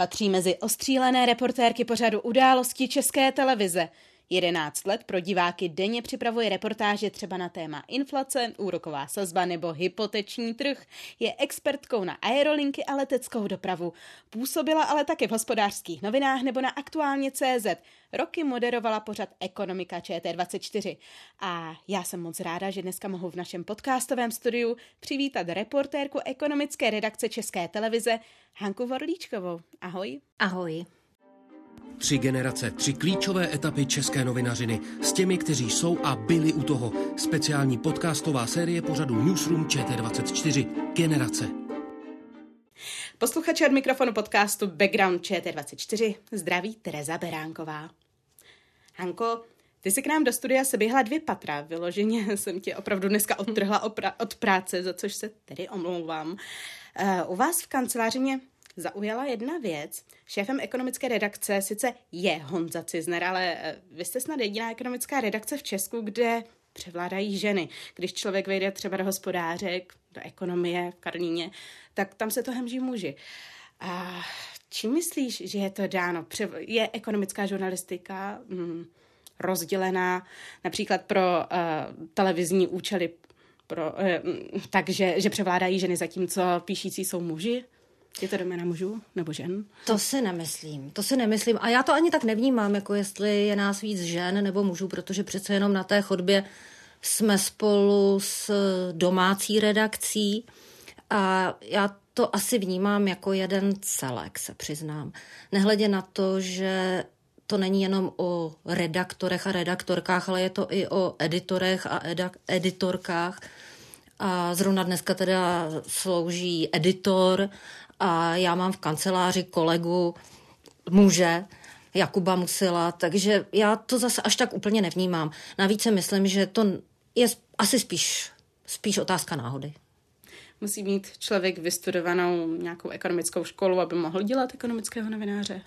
Patří mezi ostřílené reportérky pořadu události České televize. 11 let pro diváky denně připravuje reportáže třeba na téma inflace, úroková sazba nebo hypoteční trh. Je expertkou na aerolinky a leteckou dopravu. Působila ale také v hospodářských novinách nebo na aktuálně CZ. Roky moderovala pořad Ekonomika ČT24. A já jsem moc ráda, že dneska mohu v našem podcastovém studiu přivítat reportérku ekonomické redakce České televize Hanku Vorlíčkovou. Ahoj. Ahoj. Tři generace, tři klíčové etapy české novinařiny s těmi, kteří jsou a byli u toho. Speciální podcastová série pořadu Newsroom ČT24. Generace. Posluchači od mikrofonu podcastu Background ČT24 zdraví Tereza Beránková. Hanko, ty jsi k nám do studia se běhla dvě patra. Vyloženě jsem tě opravdu dneska odtrhla od práce, za což se tedy omlouvám. Uh, u vás v kanceláři mě zaujala jedna věc. Šéfem ekonomické redakce sice je Honza Cizner, ale eh, vy jste snad jediná ekonomická redakce v Česku, kde převládají ženy. Když člověk vejde třeba do hospodářek, do ekonomie v Karlíně, tak tam se to hemží muži. A čím myslíš, že je to dáno? Je ekonomická žurnalistika hm, rozdělená například pro uh, televizní účely, pro, uh, takže že převládají ženy, zatímco píšící jsou muži? Je to doména mužů nebo žen? To si nemyslím. To si nemyslím. A já to ani tak nevnímám, jako jestli je nás víc žen nebo mužů, protože přece jenom na té chodbě jsme spolu s domácí redakcí a já to asi vnímám jako jeden celek, se přiznám. Nehledě na to, že to není jenom o redaktorech a redaktorkách, ale je to i o editorech a editorkách. A zrovna dneska teda slouží editor a já mám v kanceláři kolegu muže, Jakuba Musila, takže já to zase až tak úplně nevnímám. Navíc si myslím, že to je asi spíš, spíš otázka náhody. Musí mít člověk vystudovanou nějakou ekonomickou školu, aby mohl dělat ekonomického novináře?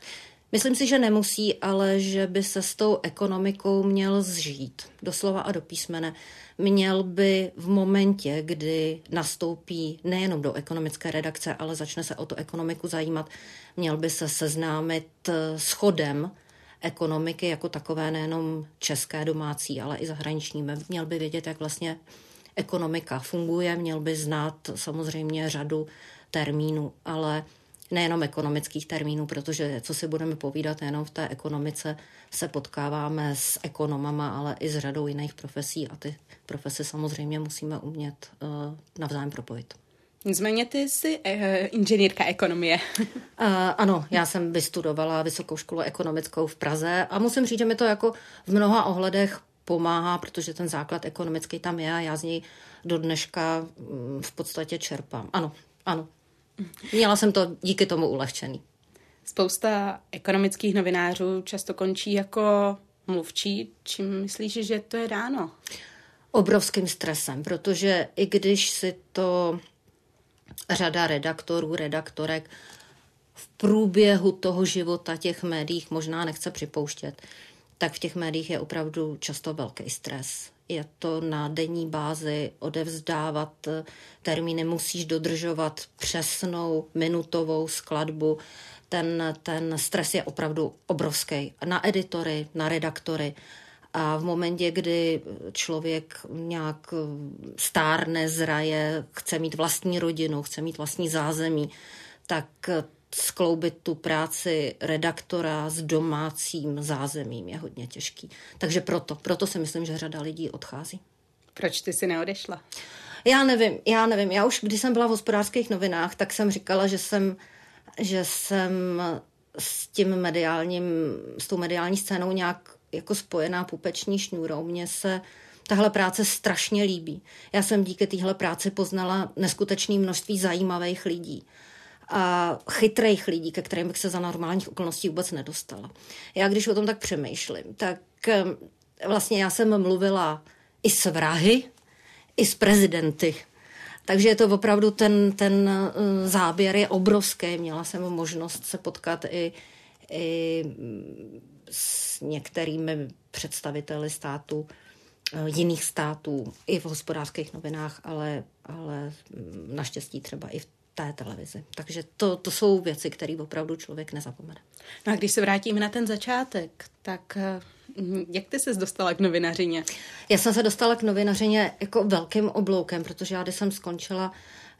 Myslím si, že nemusí, ale že by se s tou ekonomikou měl zžít, doslova a do písmene. Měl by v momentě, kdy nastoupí nejenom do ekonomické redakce, ale začne se o tu ekonomiku zajímat, měl by se seznámit s chodem ekonomiky jako takové, nejenom české domácí, ale i zahraniční. Měl by vědět, jak vlastně ekonomika funguje, měl by znát samozřejmě řadu termínů, ale nejenom ekonomických termínů, protože co si budeme povídat, nejenom v té ekonomice se potkáváme s ekonomama, ale i s řadou jiných profesí a ty profese samozřejmě musíme umět uh, navzájem propojit. Nicméně ty jsi uh, inženýrka ekonomie. uh, ano, já jsem vystudovala vysokou školu ekonomickou v Praze a musím říct, že mi to jako v mnoha ohledech pomáhá, protože ten základ ekonomický tam je a já z něj do dneška mm, v podstatě čerpám. Ano, ano, Měla jsem to díky tomu ulehčený. Spousta ekonomických novinářů často končí jako mluvčí. Čím myslíš, že to je dáno? Obrovským stresem, protože i když si to řada redaktorů, redaktorek v průběhu toho života těch médiích možná nechce připouštět, tak v těch médiích je opravdu často velký stres je to na denní bázi odevzdávat termíny, musíš dodržovat přesnou minutovou skladbu. Ten, ten stres je opravdu obrovský. Na editory, na redaktory. A v momentě, kdy člověk nějak stárne, zraje, chce mít vlastní rodinu, chce mít vlastní zázemí, tak skloubit tu práci redaktora s domácím zázemím je hodně těžký. Takže proto, proto si myslím, že řada lidí odchází. Proč ty si neodešla? Já nevím, já nevím. Já už, když jsem byla v hospodářských novinách, tak jsem říkala, že jsem, že jsem s tím mediálním, s tou mediální scénou nějak jako spojená pupeční šňůrou. Mně se tahle práce strašně líbí. Já jsem díky téhle práci poznala neskutečné množství zajímavých lidí a chytrých lidí, ke kterým bych se za normálních okolností vůbec nedostala. Já když o tom tak přemýšlím, tak vlastně já jsem mluvila i s vrahy, i s prezidenty. Takže je to opravdu ten, ten eh, záběr je obrovský. Měla jsem možnost se potkat i, i s některými představiteli států, eh, jiných států, i v hospodářských novinách, ale, ale naštěstí třeba i v té televizi. Takže to, to jsou věci, které opravdu člověk nezapomene. No a když se vrátíme na ten začátek, tak eh, jak ty se dostala k novinařině? Já jsem se dostala k novinařině jako velkým obloukem, protože já, když jsem skončila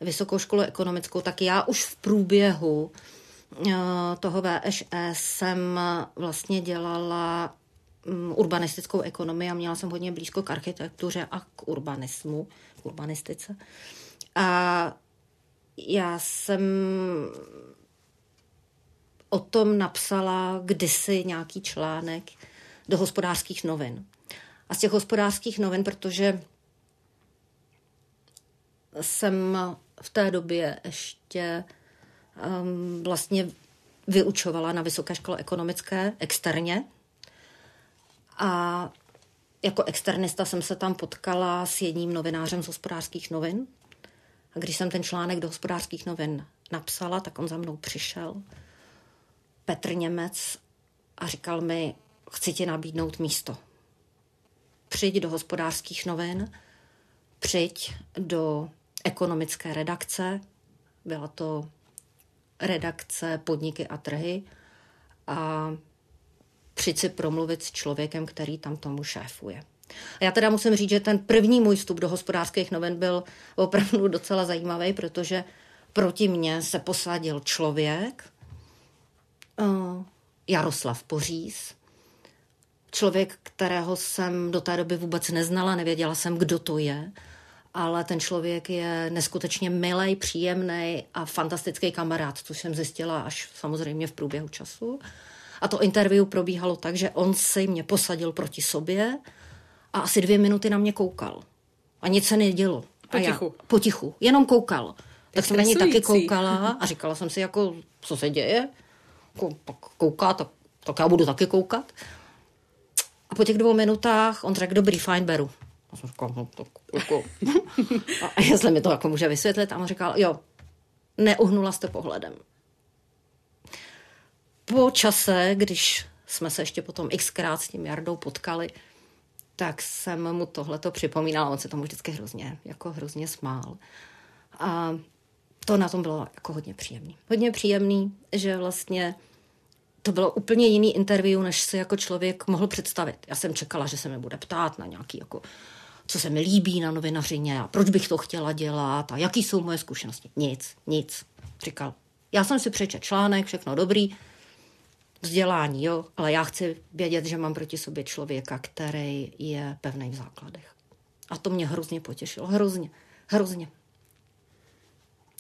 vysokou školu ekonomickou, tak já už v průběhu eh, toho VŠE jsem vlastně dělala mm, urbanistickou ekonomii a měla jsem hodně blízko k architektuře a k urbanismu, k urbanistice. A já jsem o tom napsala kdysi nějaký článek do hospodářských novin. A z těch hospodářských novin, protože jsem v té době ještě um, vlastně vyučovala na Vysoké škole ekonomické externě. A jako externista jsem se tam potkala s jedním novinářem z hospodářských novin, a když jsem ten článek do hospodářských novin napsala, tak on za mnou přišel, Petr Němec, a říkal mi, chci ti nabídnout místo. Přijď do hospodářských novin, přijď do ekonomické redakce, byla to redakce Podniky a trhy a přijď si promluvit s člověkem, který tam tomu šéfuje. A já teda musím říct, že ten první můj vstup do hospodářských novin byl opravdu docela zajímavý, protože proti mně se posadil člověk, uh, Jaroslav Poříz, člověk, kterého jsem do té doby vůbec neznala, nevěděla jsem, kdo to je, ale ten člověk je neskutečně milý, příjemný a fantastický kamarád, což jsem zjistila až samozřejmě v průběhu času. A to interview probíhalo tak, že on si mě posadil proti sobě, a asi dvě minuty na mě koukal. A nic se nedělo. Potichu. A já, potichu. Jenom koukal. Tak jsem na něj taky koukala a říkala jsem si, jako, co se děje. Pak kouká, tak, tak já budu taky koukat. A po těch dvou minutách on řekl, dobrý, fajn, beru. A jsem říkal, no, tak, jako. a jestli mi to jako může vysvětlit. A on říkal, jo, neuhnula jste pohledem. Po čase, když jsme se ještě potom xkrát s tím Jardou potkali, tak jsem mu tohleto připomínala, on se tomu vždycky hrozně, jako hrozně smál. A to na tom bylo jako hodně příjemný. Hodně příjemný, že vlastně to bylo úplně jiný interview, než si jako člověk mohl představit. Já jsem čekala, že se mi bude ptát na nějaký jako co se mi líbí na novinařině a proč bych to chtěla dělat a jaký jsou moje zkušenosti. Nic, nic. Říkal, já jsem si přečet článek, všechno dobrý, vzdělání, jo, ale já chci vědět, že mám proti sobě člověka, který je pevný v základech. A to mě hrozně potěšilo. Hrozně. Hrozně.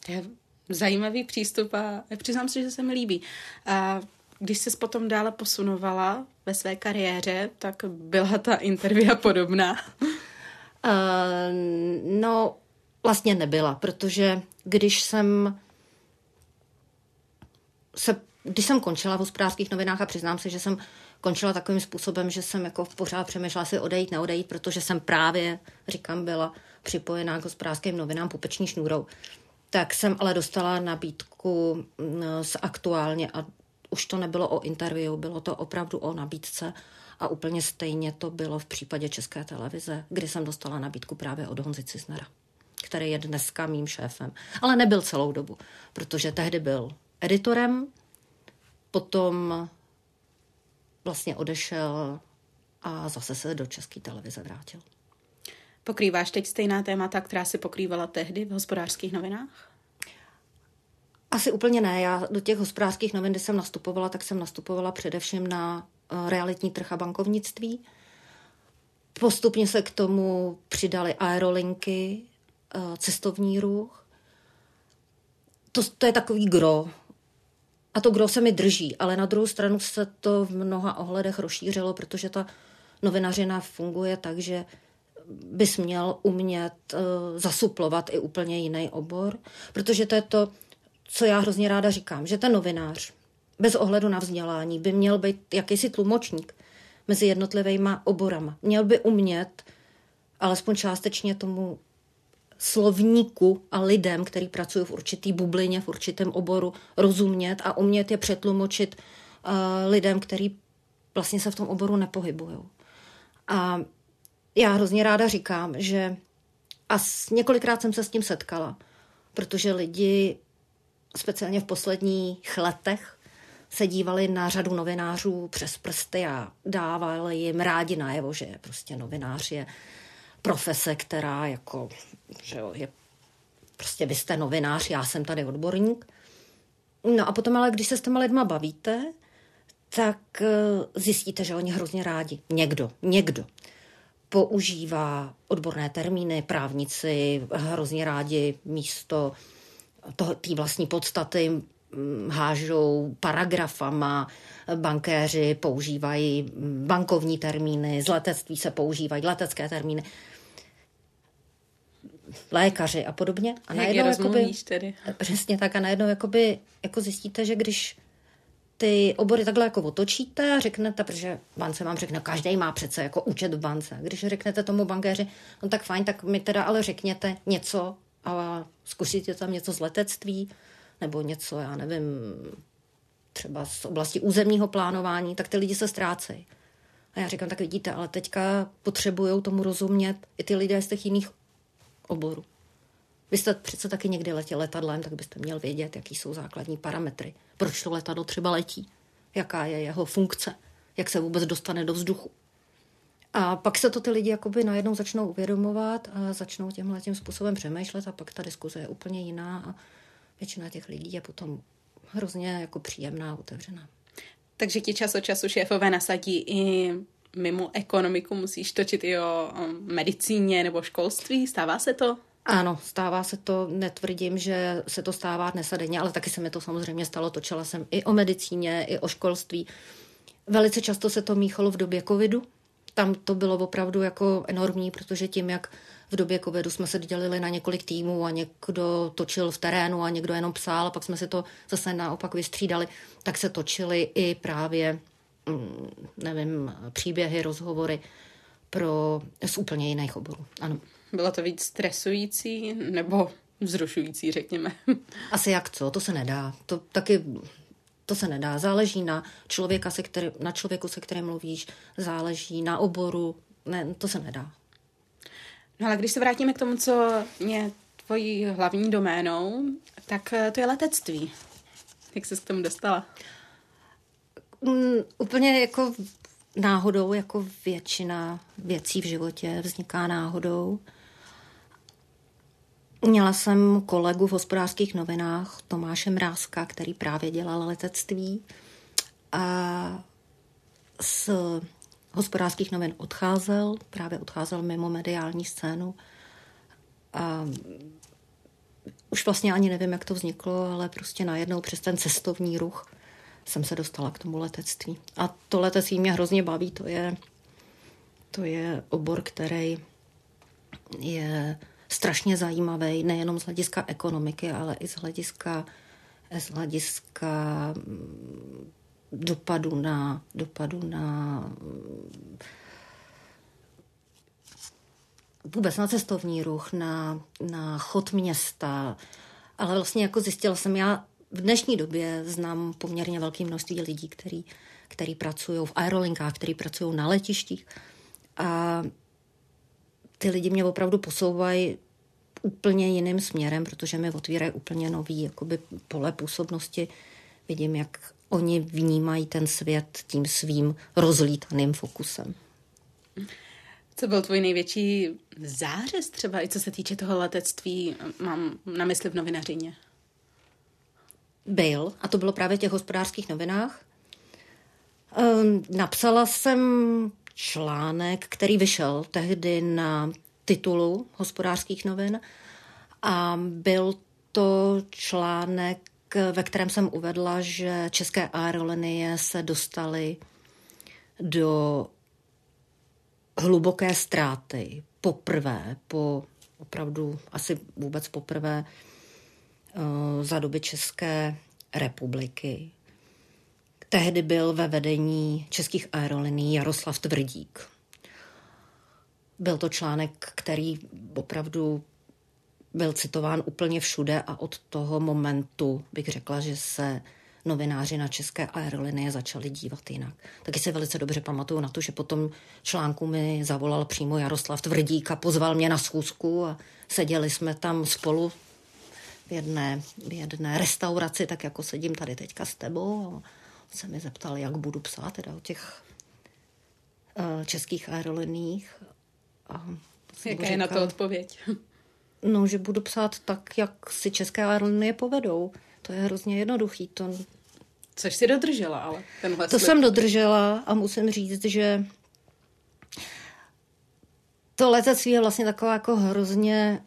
To je zajímavý přístup a přiznám se, že se mi líbí. A když se potom dále posunovala ve své kariéře, tak byla ta intervia podobná? Uh, no, vlastně nebyla, protože když jsem se když jsem končila v hospodářských novinách a přiznám se, že jsem končila takovým způsobem, že jsem jako pořád přemýšlela si odejít, neodejít, protože jsem právě, říkám, byla připojená k hospodářským novinám pupeční šnůrou. Tak jsem ale dostala nabídku z aktuálně a už to nebylo o interview, bylo to opravdu o nabídce a úplně stejně to bylo v případě České televize, kdy jsem dostala nabídku právě od Honzy Cisnera, který je dneska mým šéfem. Ale nebyl celou dobu, protože tehdy byl editorem Potom vlastně odešel a zase se do české televize vrátil. Pokrýváš teď stejná témata, která si pokrývala tehdy v hospodářských novinách? Asi úplně ne. Já do těch hospodářských novin, kde jsem nastupovala, tak jsem nastupovala především na eh, realitní trh a bankovnictví. Postupně se k tomu přidali aerolinky, eh, cestovní ruch. To, to je takový gro a to kdo se mi drží, ale na druhou stranu se to v mnoha ohledech rozšířilo, protože ta novinařina funguje tak, že bys měl umět uh, zasuplovat i úplně jiný obor, protože to je to, co já hrozně ráda říkám, že ten novinář bez ohledu na vzdělání by měl být jakýsi tlumočník mezi jednotlivými oborama. Měl by umět alespoň částečně tomu slovníku a lidem, který pracují v určitý bublině, v určitém oboru, rozumět a umět je přetlumočit uh, lidem, který vlastně se v tom oboru nepohybují. A já hrozně ráda říkám, že a několikrát jsem se s tím setkala, protože lidi, speciálně v posledních letech, se dívali na řadu novinářů přes prsty a dávali jim rádi najevo, že prostě novinář je profese, která jako, že jo, je prostě vy jste novinář, já jsem tady odborník. No a potom ale, když se s těma lidma bavíte, tak eh, zjistíte, že oni hrozně rádi. Někdo, někdo používá odborné termíny, právníci hrozně rádi místo té vlastní podstaty mm, hážou paragrafama, bankéři používají bankovní termíny, z letectví se používají letecké termíny, lékaři a podobně. A najednou, jakoby, tedy? Přesně tak a najednou jakoby, jako zjistíte, že když ty obory takhle jako otočíte a řeknete, protože bance vám řekne, každý má přece jako účet v bance. Když řeknete tomu bankéři, no tak fajn, tak mi teda ale řekněte něco a zkusíte tam něco z letectví nebo něco, já nevím, třeba z oblasti územního plánování, tak ty lidi se ztrácejí. A já říkám, tak vidíte, ale teďka potřebují tomu rozumět i ty lidé z těch jiných oborů. Vy jste přece taky někdy letěl letadlem, tak byste měl vědět, jaký jsou základní parametry. Proč to letadlo třeba letí? Jaká je jeho funkce? Jak se vůbec dostane do vzduchu? A pak se to ty lidi jakoby najednou začnou uvědomovat a začnou tímhle tím způsobem přemýšlet a pak ta diskuze je úplně jiná a většina těch lidí je potom hrozně jako příjemná, otevřená. Takže ti čas od času šéfové nasadí i mimo ekonomiku, musíš točit i o medicíně nebo školství, stává se to? Ano, stává se to, netvrdím, že se to stává dnes a denně, ale taky se mi to samozřejmě stalo. Točila jsem i o medicíně, i o školství. Velice často se to míchalo v době covidu. Tam to bylo opravdu jako enormní, protože tím, jak v době covidu jsme se dělili na několik týmů a někdo točil v terénu a někdo jenom psal a pak jsme si to zase naopak vystřídali, tak se točili i právě, nevím, příběhy, rozhovory pro, z úplně jiných oborů. Ano. Bylo to víc stresující nebo vzrušující, řekněme? Asi jak co, to se nedá. To taky to se nedá. Záleží na, člověka, se který, na člověku, se kterým mluvíš, záleží na oboru, ne, to se nedá. No ale když se vrátíme k tomu, co je tvojí hlavní doménou, tak eh, to je letectví. Jak jsi k tomu dostala? Mm, úplně jako náhodou, jako většina věcí v životě vzniká náhodou. Měla jsem kolegu v hospodářských novinách Tomáše Mrázka, který právě dělal letectví a z hospodářských novin odcházel, právě odcházel mimo mediální scénu a už vlastně ani nevím, jak to vzniklo, ale prostě najednou přes ten cestovní ruch jsem se dostala k tomu letectví. A to letectví mě hrozně baví, to je, to je obor, který je strašně zajímavý, nejenom z hlediska ekonomiky, ale i z hlediska, z hlediska mm, dopadu na, dopadu na vůbec na cestovní ruch, na, na chod města, ale vlastně jako zjistila jsem, já v dnešní době znám poměrně velké množství lidí, který, který pracují v aerolinkách, který pracují na letištích a ty lidi mě opravdu posouvají úplně jiným směrem, protože mi otvírají úplně nový jakoby, pole působnosti. Vidím, jak oni vnímají ten svět tím svým rozlítaným fokusem. Co byl tvůj největší zářez třeba, i co se týče toho letectví, mám na mysli v novinařině? Byl, a to bylo právě v těch hospodářských novinách. Ehm, napsala jsem článek, který vyšel tehdy na titulu hospodářských novin a byl to článek, ve kterém jsem uvedla, že české aerolinie se dostaly do hluboké ztráty poprvé, po opravdu asi vůbec poprvé za doby České republiky. Tehdy byl ve vedení českých aerolinií Jaroslav Tvrdík. Byl to článek, který opravdu byl citován úplně všude a od toho momentu bych řekla, že se novináři na české aerolinie začali dívat jinak. Taky se velice dobře pamatuju na to, že potom článku mi zavolal přímo Jaroslav Tvrdík a pozval mě na schůzku a seděli jsme tam spolu v jedné, v jedné restauraci, tak jako sedím tady teďka s tebou. A se mi zeptal, jak budu psát teda o těch uh, českých aeroliních. A Jaká je na to odpověď? No, že budu psát tak, jak si české aerolinie povedou. To je hrozně jednoduchý. To... Což si dodržela, ale tenhle To slib. jsem dodržela a musím říct, že to letectví je vlastně taková jako hrozně eh,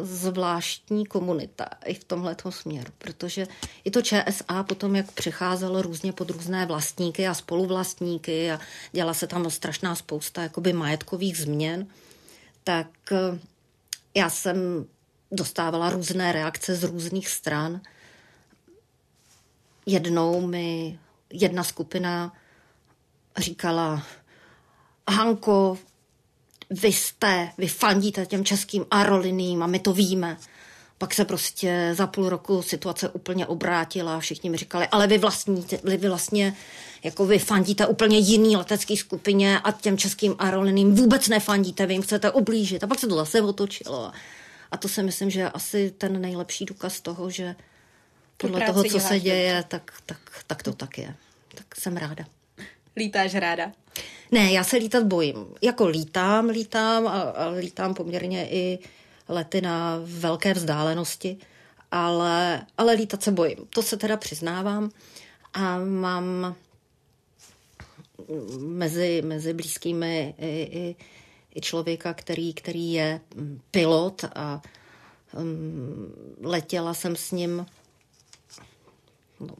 zvláštní komunita i v tomhle směru, protože i to ČSA potom, jak přecházelo různě pod různé vlastníky a spoluvlastníky a dělala se tam strašná spousta jakoby majetkových změn, tak eh, já jsem dostávala různé reakce z různých stran – jednou mi jedna skupina říkala, Hanko, vy jste, vy fandíte těm českým aeroliním a my to víme. Pak se prostě za půl roku situace úplně obrátila a všichni mi říkali, ale vy, vlastní, vy vlastně jako vy fandíte úplně jiný letecký skupině a těm českým aeroliním vůbec nefandíte, vy jim chcete ublížit. A pak se to zase otočilo. A to si myslím, že je asi ten nejlepší důkaz toho, že podle toho, co se děje, tak, tak, tak to tak je. Tak jsem ráda. Lítáš ráda? Ne, já se lítat bojím. Jako lítám, lítám a, a lítám poměrně i lety na velké vzdálenosti, ale, ale lítat se bojím. To se teda přiznávám a mám mezi, mezi blízkými i, i, i člověka, který, který je pilot a um, letěla jsem s ním No,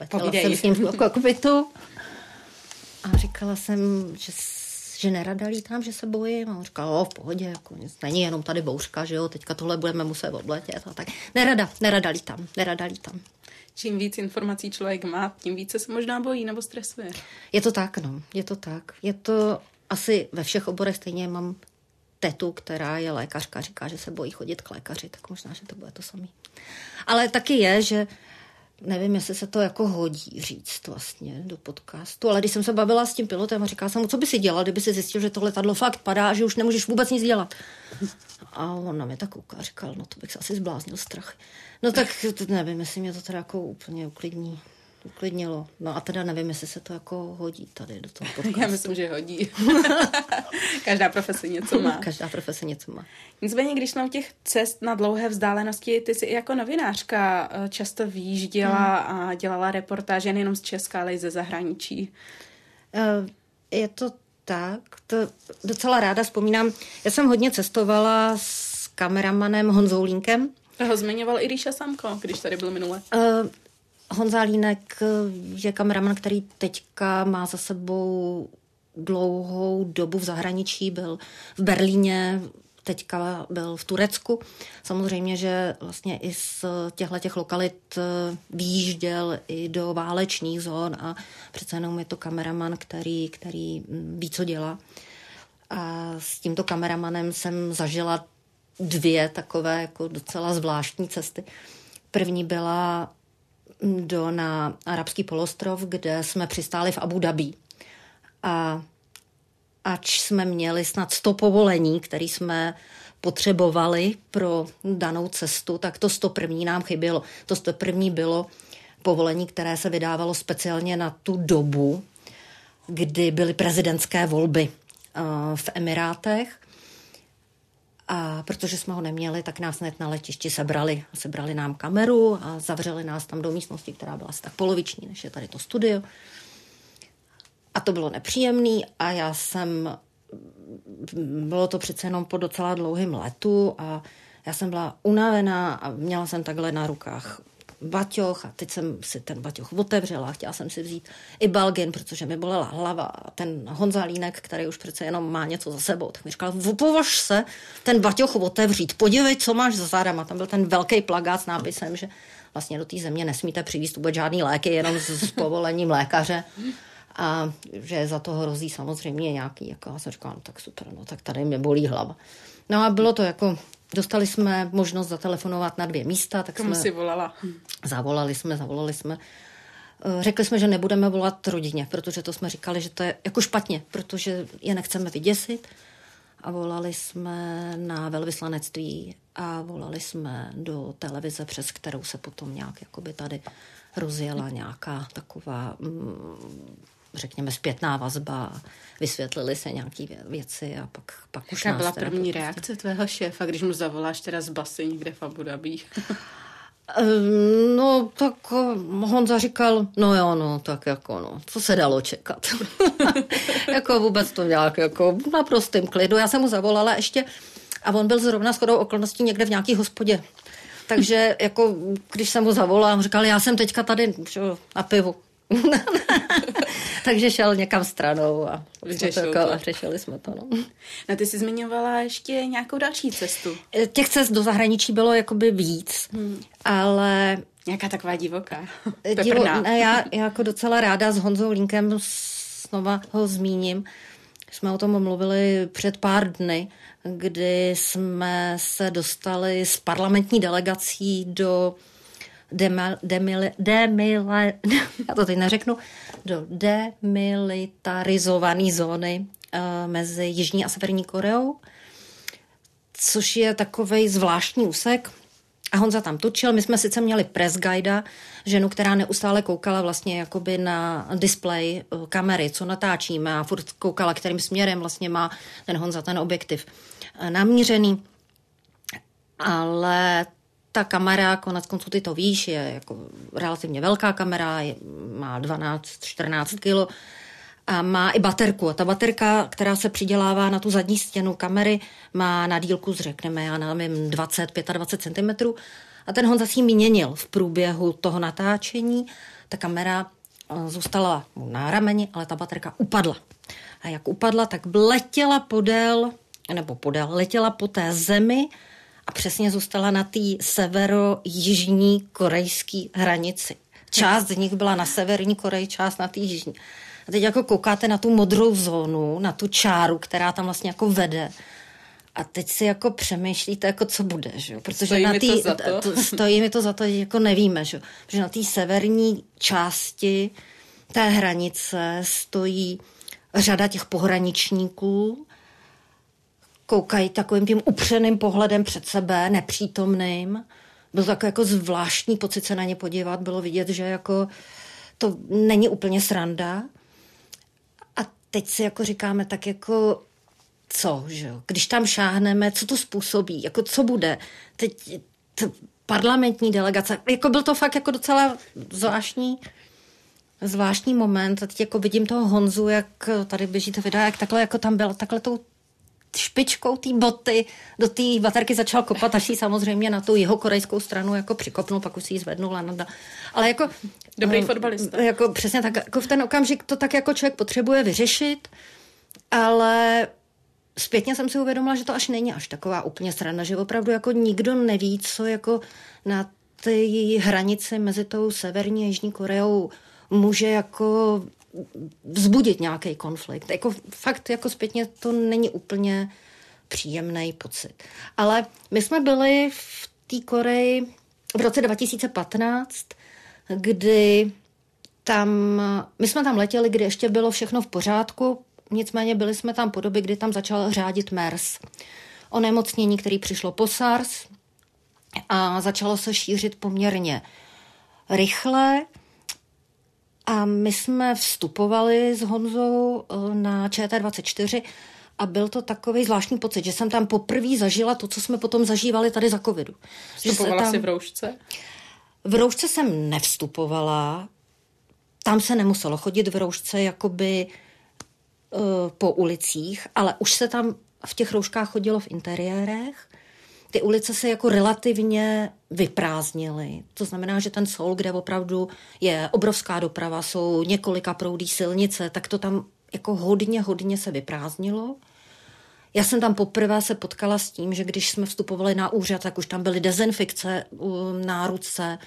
letěla Povídej. jsem s ním v kokpitu a říkala jsem, že, že nerada lítám, že se bojím. A on říkal, o, v pohodě, jako nic, není jenom tady bouřka, že jo, teďka tohle budeme muset odletět. A tak. Nerada, nerada lítám, nerada lítám. Čím víc informací člověk má, tím více se možná bojí nebo stresuje. Je to tak, no, je to tak. Je to asi ve všech oborech stejně mám tetu, která je lékařka, říká, že se bojí chodit k lékaři, tak možná, že to bude to samý. Ale taky je, že nevím, jestli se to jako hodí říct vlastně do podcastu, ale když jsem se bavila s tím pilotem a říkala jsem mu, co by si dělal, kdyby si zjistil, že tohle letadlo fakt padá že už nemůžeš vůbec nic dělat. A on na mě tak kouká říkal, no to bych se asi zbláznil strach. No tak nevím, jestli mě to teda jako úplně uklidní uklidnilo. No a teda nevím, jestli se to jako hodí tady do toho podcastu. Já myslím, že hodí. Každá profese něco má. Každá profese něco má. Nicméně, když jsme u těch cest na dlouhé vzdálenosti, ty jsi jako novinářka eh, často výjížděla hmm. a dělala reportáže nejenom z Česka, ale i ze zahraničí. Uh, je to tak, to docela ráda vzpomínám. Já jsem hodně cestovala s kameramanem Honzou Línkem. Toho zmiňoval i Ríša Samko, když tady byl minule. Uh, Honza Línek je kameraman, který teďka má za sebou dlouhou dobu v zahraničí, byl v Berlíně, teďka byl v Turecku. Samozřejmě, že vlastně i z těchto těch lokalit eh, výjížděl i do válečných zón a přece jenom je to kameraman, který, který hm, ví, co dělá. A s tímto kameramanem jsem zažila dvě takové jako docela zvláštní cesty. První byla do, na arabský polostrov, kde jsme přistáli v Abu Dhabi. A ač jsme měli snad 100 povolení, které jsme potřebovali pro danou cestu, tak to 101 nám chybělo. To 101 bylo povolení, které se vydávalo speciálně na tu dobu, kdy byly prezidentské volby eh, v Emirátech a protože jsme ho neměli, tak nás hned na letišti sebrali. Sebrali nám kameru a zavřeli nás tam do místnosti, která byla asi tak poloviční, než je tady to studio. A to bylo nepříjemný a já jsem, bylo to přece jenom po docela dlouhém letu a já jsem byla unavená a měla jsem takhle na rukách baťoch a teď jsem si ten baťoch otevřela, chtěla jsem si vzít i balgin, protože mi bolela hlava a ten Honzalínek, který už přece jenom má něco za sebou, tak mi říkal, považ se ten baťoch otevřít, podívej, co máš za zádama. Tam byl ten velký plagát s nápisem, že vlastně do té země nesmíte přivízt vůbec žádný léky, jenom s, s povolením lékaře a že za to hrozí samozřejmě nějaký, jako já jsem říkala, no tak super, no tak tady mě bolí hlava. No a bylo to jako, dostali jsme možnost zatelefonovat na dvě místa, tak Komu jsme... si volala? Zavolali jsme, zavolali jsme. Eh, Řekli jsme, že nebudeme volat rodině, protože to jsme říkali, že to je jako špatně, protože je nechceme vyděsit. A volali jsme na velvyslanectví a volali jsme do televize, přes kterou se potom nějak jakoby tady rozjela nějaká taková, mm, řekněme, zpětná vazba. Vysvětlili se nějaké věci a pak, pak už Jaká byla první propustili. reakce tvého šéfa, když mu zavoláš teda z basy někde v Abu Dhabi? No, tak eh, Honza říkal, no jo, no, tak jako, no, co se dalo čekat. jako vůbec to nějak, jako v naprostém klidu. Já jsem mu zavolala ještě a on byl zrovna shodou okolností někde v nějaký hospodě. Takže jako, když jsem mu zavolala, on říkal, já jsem teďka tady na pivu. Takže šel někam stranou a, Vyřešil jsme to, jako, to. a řešili jsme to. No. No ty jsi zmiňovala ještě nějakou další cestu. Těch cest do zahraničí bylo jakoby víc, hmm. ale Nějaká taková divoká. Divo, Peprná. ne, já, já jako docela ráda s Honzou Linkem znova ho zmíním. Jsme o tom mluvili před pár dny, kdy jsme se dostali s parlamentní delegací do demil, demil, demile, já to teď neřeknu, do demilitarizované zóny uh, mezi Jižní a Severní Koreou, což je takový zvláštní úsek. A Honza tam točil, my jsme sice měli press guida, ženu, která neustále koukala vlastně jakoby na display eh, kamery, co natáčíme a furt koukala, kterým směrem vlastně má ten Honza ten objektiv eh, namířený. Ale ta kamera, konec konců ty to víš, je jako relativně velká kamera, je, má 12-14 kilo a má i baterku. A ta baterka, která se přidělává na tu zadní stěnu kamery, má na dílku, řekneme, já nevím, 20-25 cm. A ten Honza si měnil v průběhu toho natáčení. Ta kamera eh, zůstala mu na rameni, ale ta baterka upadla. A jak upadla, tak letěla podél, nebo podél, letěla po té zemi a přesně zůstala na té severo-jižní korejské hranici. Část z nich byla na severní Koreji, část na té jižní. A teď jako koukáte na tu modrou zónu, na tu čáru, která tam vlastně jako vede. A teď si jako přemýšlíte, jako co bude, že? jo? Protože Stojí na mi tý, to za to? to- stojí mi to za to, že jako nevíme, že? jo? Protože na té severní části té hranice stojí řada těch pohraničníků, koukají takovým tím upřeným pohledem před sebe, nepřítomným. Byl takový jako zvláštní pocit se na ně podívat, bylo vidět, že jako to není úplně sranda. A teď si jako říkáme, tak jako co, že jo? Když tam šáhneme, co to způsobí, jako co bude? Teď t- parlamentní delegace, jako byl to fakt jako docela zvláštní zvláštní moment a teď jako vidím toho Honzu, jak tady běží to videa, jak takhle jako tam byl, takhle tou špičkou té boty do té baterky začal kopat, až ji samozřejmě na tu jeho korejskou stranu jako přikopnul, pak už si ji zvednul a nada. Ale jako... Dobrý eh, fotbalista. Jako přesně tak, jako v ten okamžik to tak jako člověk potřebuje vyřešit, ale zpětně jsem si uvědomila, že to až není až taková úplně sranda, že opravdu jako nikdo neví, co jako na té hranici mezi tou severní a jižní Koreou může jako vzbudit nějaký konflikt. Jako fakt jako zpětně to není úplně příjemný pocit. Ale my jsme byli v té Koreji v roce 2015, kdy tam, my jsme tam letěli, kdy ještě bylo všechno v pořádku, nicméně byli jsme tam po době, kdy tam začal řádit MERS. Onemocnění, který přišlo po SARS a začalo se šířit poměrně rychle. A my jsme vstupovali s Honzou eh, na ČT24 a byl to takový zvláštní pocit, že jsem tam poprvé zažila to, co jsme potom zažívali tady za covidu. Vstupovala tam- si v roušce? v roušce jsem nevstupovala, tam se nemuselo chodit v roušce jakoby uh, po ulicích, ale už se tam v těch rouškách chodilo v interiérech, ty ulice se jako relativně vyprázdnily. To znamená, že ten Soul, kde opravdu je obrovská doprava, jsou několika proudí silnice, tak to tam jako hodně, hodně se vyprázdnilo. Já jsem tam poprvé se potkala s tím, že když jsme vstupovali na úřad, tak už tam byly dezinfikce na ruce.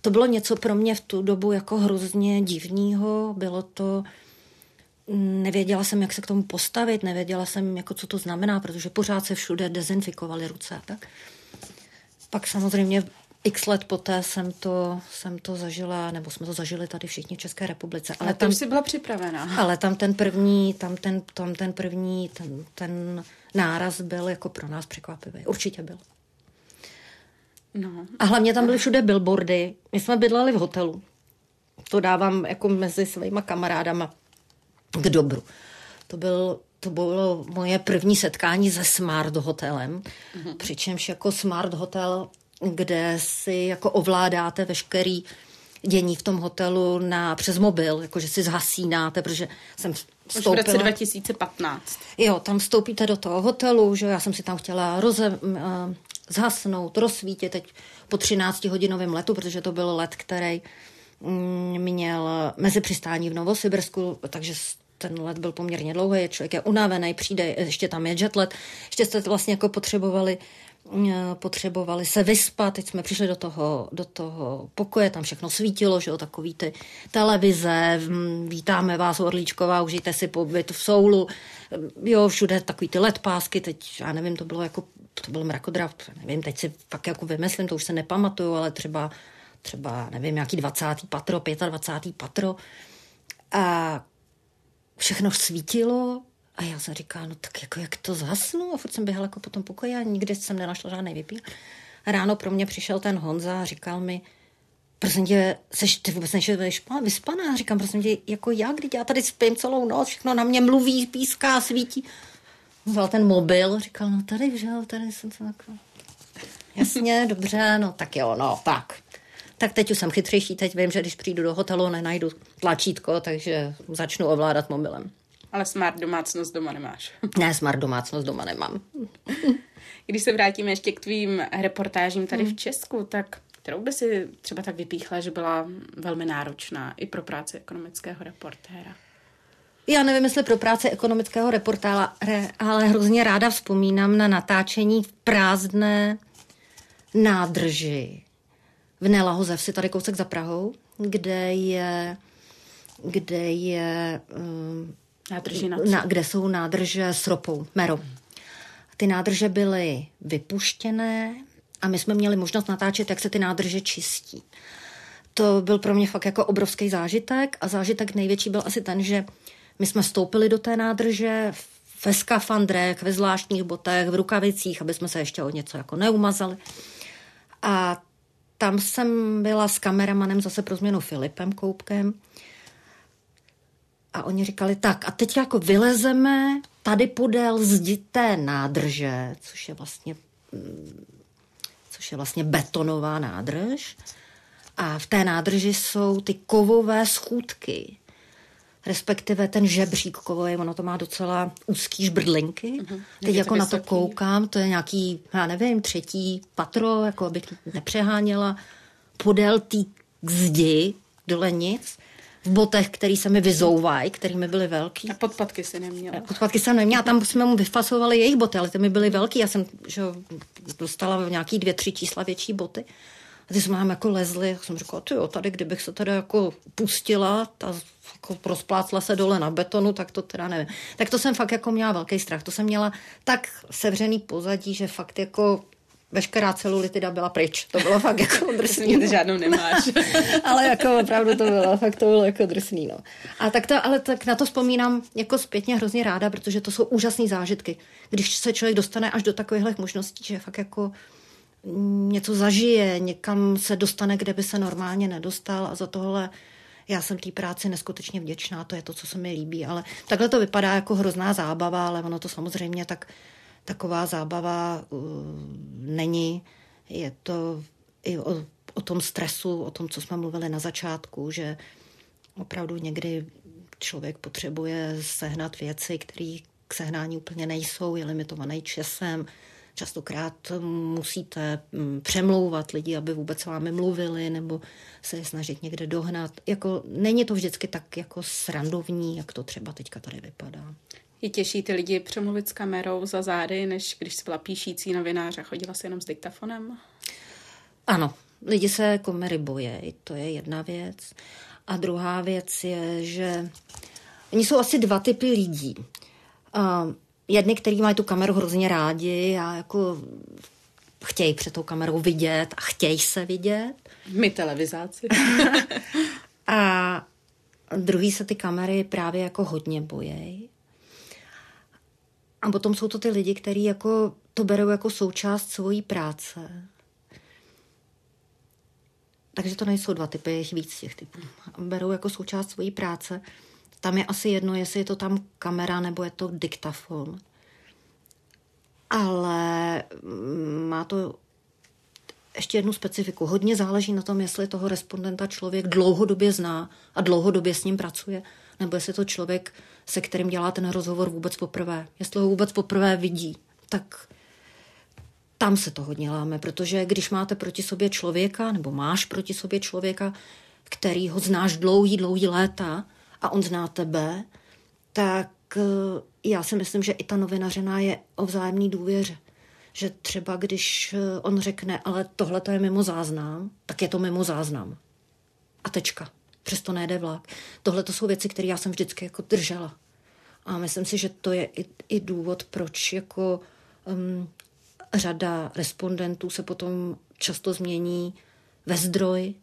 To bylo něco pro mě v tu dobu jako hrozně divného. Bylo to, nevěděla jsem, jak se k tomu postavit, nevěděla jsem, jako co to znamená, protože pořád se všude dezinfikovaly ruce. Tak. Pak samozřejmě x let poté jsem to, jsem to zažila, nebo jsme to zažili tady všichni v České republice. Ale, ale tam si byla připravená. Ale tam ten první, tam ten, tam ten první, ten, ten náraz byl jako pro nás překvapivý. Určitě byl. No. A hlavně tam byly všude billboardy. My jsme bydleli v hotelu. To dávám jako mezi svýma kamarádama k dobru. To byl to bylo moje první setkání se Smart Hotelem, mm-hmm. přičemž jako Smart Hotel, kde si jako ovládáte veškerý dění v tom hotelu na, přes mobil, jakože si zhasínáte, protože jsem vstoupila. Už v roce 2015. Jo, tam vstoupíte do toho hotelu, že já jsem si tam chtěla roze, uh, zhasnout, rozsvítit teď po 13 hodinovém letu, protože to byl let, který měl mezi přistání v Novosibirsku, takže ten let byl poměrně dlouhý, člověk je unavený, přijde, ještě tam je jetlet, ještě jste vlastně jako potřebovali mm, potřebovali se vyspat, teď jsme přišli do toho, do toho pokoje, tam všechno svítilo, že jo, takový ty televize, mm, vítáme vás Orlíčková, užijte si pobyt v Soulu, jo, všude takový ty LED pásky, teď já nevím, to bylo jako, to byl mrakodrav, nevím, teď si fakt jako vymyslím, to už se nepamatuju, ale třeba, třeba nevím, nějaký 20. patro, 25. patro a všechno svítilo a já jsem říkala, no tak jako jak to zhasnu a furt jsem běhala jako po tom pokoji a nikdy jsem nenašla žádný vypíl. Ráno pro mě přišel ten Honza a říkal mi, prosím tě, seš, ty vůbec nejsi vyspaná? Říkám, prosím tě, jako já, když já tady spím celou noc, všechno na mě mluví, píská, svítí. Vzal ten mobil, říkal, no tady, že tady jsem se jako... Jasně, dobře, no tak jo, no tak. Tak teď už jsem chytřejší, teď vím, že když přijdu do hotelu, nenajdu tlačítko, takže začnu ovládat mobilem. Ale smart domácnost doma nemáš. ne, smart domácnost doma nemám. Když se vrátíme ještě k tvým reportážím tady hmm. v Česku, tak kterou by si třeba tak vypíchla, že byla velmi náročná i pro práci ekonomického reportéra? Já nevím, jestli pro práci ekonomického reportéra, ale hrozně ráda vzpomínám na natáčení v prázdné nádrži v Nelahozevsi, tady kousek za Prahou, kde je, kde je um, na, kde jsou nádrže s ropou, merou. Ty nádrže byly vypuštěné a my jsme měli možnost natáčet, jak se ty nádrže čistí. To byl pro mě fakt jako obrovský zážitek a zážitek největší byl asi ten, že my jsme vstoupili do té nádrže ve skafandrech, ve zvláštních botech, v rukavicích, aby jsme se ještě o něco jako neumazali. A tam jsem byla s kameramanem zase pro změnu Filipem Koupkem. A oni říkali, tak a teď jako vylezeme tady podél zdi té nádrže, což je vlastně mm, což je vlastně betonová nádrž. A v té nádrži jsou ty kovové schůdky, respektive ten žebřík kovový, ono to má docela úzký žbrdlinky. Mm-hmm. Teď jako na to koukám, to je nějaký, já nevím, třetí patro, jako abych nepřeháněla, podél té zdi dole nic v botech, který se mi vyzouvají, který mi byly velký. A podpatky si neměla. Podpatky jsem neměla, tam jsme mu vyfasovali jejich boty, ale ty mi byly velký. Já jsem že, dostala nějaký dvě, tři čísla větší boty. A ty jsme nám jako lezli, jsem říkala, ty jo, tady kdybych se teda jako pustila, ta jako prosplácla se dole na betonu, tak to teda nevím. Tak to jsem fakt jako měla velký strach. To jsem měla tak sevřený pozadí, že fakt jako veškerá celulitida byla pryč. To bylo fakt jako drsný. Ty žádnou nemáš. ale jako opravdu to bylo, fakt to bylo jako drsný. No. A tak to, ale tak na to vzpomínám jako zpětně hrozně ráda, protože to jsou úžasné zážitky. Když se člověk dostane až do takových možností, že fakt jako něco zažije, někam se dostane, kde by se normálně nedostal a za tohle já jsem té práci neskutečně vděčná, to je to, co se mi líbí, ale takhle to vypadá jako hrozná zábava, ale ono to samozřejmě tak taková zábava uh, není. Je to i o, o tom stresu, o tom, co jsme mluvili na začátku, že opravdu někdy člověk potřebuje sehnat věci, které k sehnání úplně nejsou, je limitovaný časem, Častokrát musíte mm, přemlouvat lidi, aby vůbec s vámi mluvili, nebo se je snažit někde dohnat. Jako, není to vždycky tak jako srandovní, jak to třeba teďka tady vypadá. Je těžší ty lidi přemluvit s kamerou za zády, než když jsi byla píšící novinář a chodila se jenom s diktafonem? Ano, lidi se kamery bojí, to je jedna věc. A druhá věc je, že oni jsou asi dva typy lidí. Uh, jedny, kteří mají tu kameru hrozně rádi a jako chtějí před tou kamerou vidět a chtějí se vidět. My televizáci. a druhý se ty kamery právě jako hodně bojí. A potom jsou to ty lidi, kteří jako to berou jako součást svojí práce. Takže to nejsou dva typy, je víc těch typů. Berou jako součást svojí práce. Tam je asi jedno, jestli je to tam kamera nebo je to diktafon. Ale mm, má to ještě jednu specifiku. Hodně záleží na tom, jestli toho respondenta člověk dlouhodobě zná a dlouhodobě s ním pracuje, nebo jestli to člověk, se kterým dělá ten rozhovor vůbec poprvé. Jestli ho vůbec poprvé vidí, tak tam se to hodně láme, protože když máte proti sobě člověka, nebo máš proti sobě člověka, který ho znáš dlouhý, dlouhý léta a on zná tebe, tak eh, já si myslím, že i ta novinařina je o vzájemné důvěře. Že třeba když eh, on řekne, ale tohle to je mimo záznam, tak je to mimo záznam. A tečka. Přesto nejde vlak. Tohle to jsou věci, které já jsem vždycky jako držela. A myslím si, že to je i, i důvod, proč jako um, řada respondentů se potom často změní ve zdroj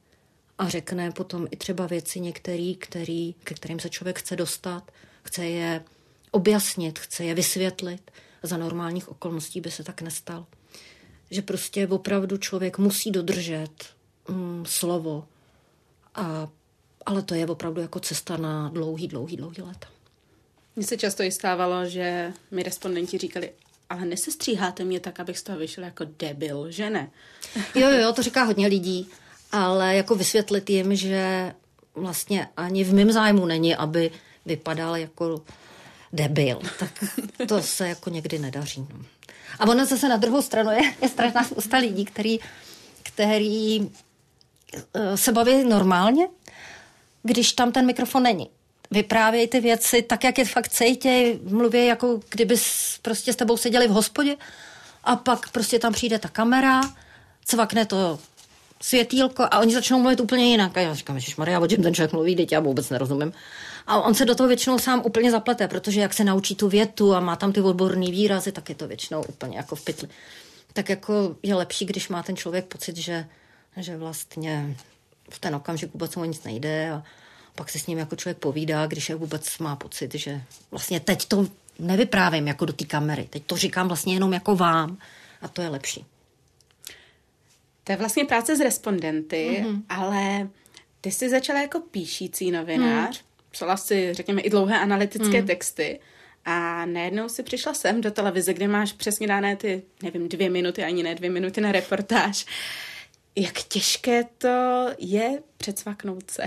a řekne potom i třeba věci některý, který, ke kterým se člověk chce dostat, chce je objasnit, chce je vysvětlit. Za normálních okolností by se tak nestal. Že prostě opravdu člověk musí dodržet mm, slovo, a, ale to je opravdu jako cesta na dlouhý, dlouhý, dlouhý let. Mně se často i stávalo, že mi respondenti říkali, ale nesestříháte mě tak, abych z toho vyšel jako debil, že ne? Jo, jo, to říká hodně lidí, ale jako vysvětlit jim, že vlastně ani v mém zájmu není, aby vypadal jako debil, tak to se jako někdy nedaří. No. A ono zase na druhou stranu je, je strašná spousta lidí, který, který eh, se baví normálně, když tam ten mikrofon není vyprávějí ty věci tak, jak je fakt cejtě, mluví jako kdyby prostě s tebou seděli v hospodě a pak prostě tam přijde ta kamera, cvakne to světýlko a oni začnou mluvit úplně jinak. A já říkám, že Maria, o čem ten člověk mluví, teď já vůbec nerozumím. A on se do toho většinou sám úplně zaplete, protože jak se naučí tu větu a má tam ty odborné výrazy, tak je to většinou úplně jako v pytli. Tak jako je lepší, když má ten člověk pocit, že, že vlastně v ten okamžik vůbec mu nic nejde a, pak se s ním jako člověk povídá, když je vůbec má pocit, že vlastně teď to nevyprávím jako do té kamery, teď to říkám vlastně jenom jako vám a to je lepší. To je vlastně práce s respondenty, mm-hmm. ale ty jsi začala jako píšící novinář, mm. psala si, řekněme, i dlouhé analytické mm. texty a najednou si přišla sem do televize, kde máš přesně dané ty, nevím, dvě minuty, ani ne dvě minuty na reportáž. Jak těžké to je předsvaknout se?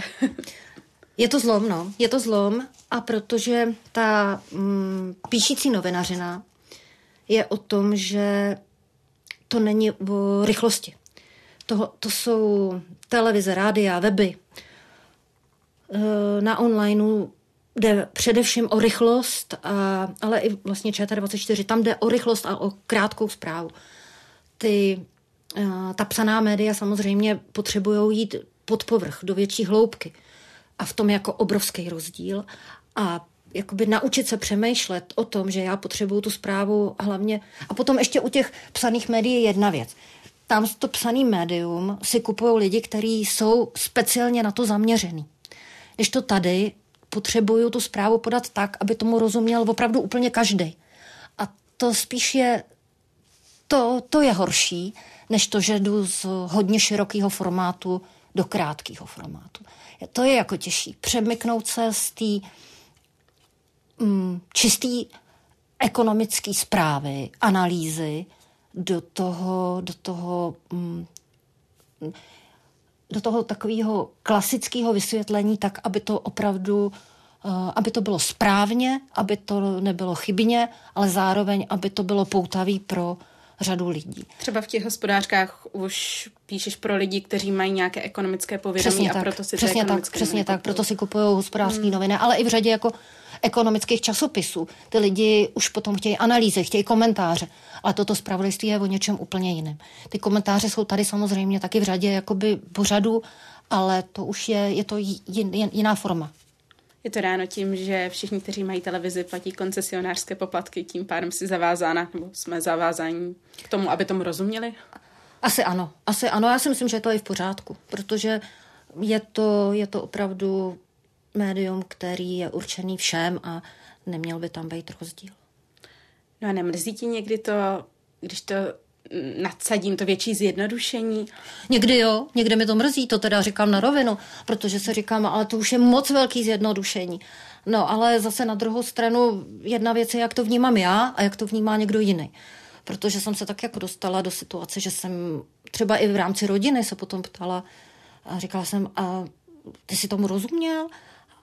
Je to zlom, no. Je to zlom a protože ta mm, píšící novinařina je o tom, že to není o rychlosti. To, to jsou televize, rádia, weby. E, na onlineu jde především o rychlost, a, ale i vlastně ČT24, tam jde o rychlost a o krátkou zprávu. Ty, e, ta psaná média samozřejmě potřebují jít pod povrch, do větší hloubky a v tom jako obrovský rozdíl a jakoby naučit se přemýšlet o tom, že já potřebuju tu zprávu hlavně. A potom ještě u těch psaných médií je jedna věc. Tam to psaný médium si kupují lidi, kteří jsou speciálně na to zaměřený. Když to tady potřebuju tu zprávu podat tak, aby tomu rozuměl opravdu úplně každý. A to spíš je, to, to je horší, než to, že jdu z hodně širokého formátu do krátkého formátu. To je jako těžší. Přemyknout se z té mm, čistý ekonomické zprávy, analýzy do toho, do toho, mm, do toho takového klasického vysvětlení, tak, aby to opravdu uh, aby to bylo správně, aby to nebylo chybně, ale zároveň, aby to bylo poutavý pro řadu lidí. Třeba v těch hospodářkách už píšeš pro lidi, kteří mají nějaké ekonomické povědomí přesně a tak, proto si přesně tak, přesně tak, proto si kupují hospodářské hmm. noviny, ale i v řadě jako ekonomických časopisů. Ty lidi už potom chtějí analýzy, chtějí komentáře, ale toto zpravodajství je o něčem úplně jiném. Ty komentáře jsou tady samozřejmě taky v řadě jakoby pořadu, ale to už je, je to jin, jiná forma. Je to ráno tím, že všichni, kteří mají televizi, platí koncesionářské poplatky, tím pádem si zavázána, nebo jsme zavázáni k tomu, aby tomu rozuměli? Asi ano, asi ano. Já si myslím, že to je v pořádku, protože je to, je to opravdu médium, který je určený všem a neměl by tam být rozdíl. No a nemrzí ti někdy to, když to nadsadím to větší zjednodušení? Někdy jo, někdy mi to mrzí, to teda říkám na rovinu, protože se říkám, ale to už je moc velký zjednodušení. No ale zase na druhou stranu jedna věc je, jak to vnímám já a jak to vnímá někdo jiný. Protože jsem se tak jako dostala do situace, že jsem třeba i v rámci rodiny se potom ptala a říkala jsem, a ty si tomu rozuměl?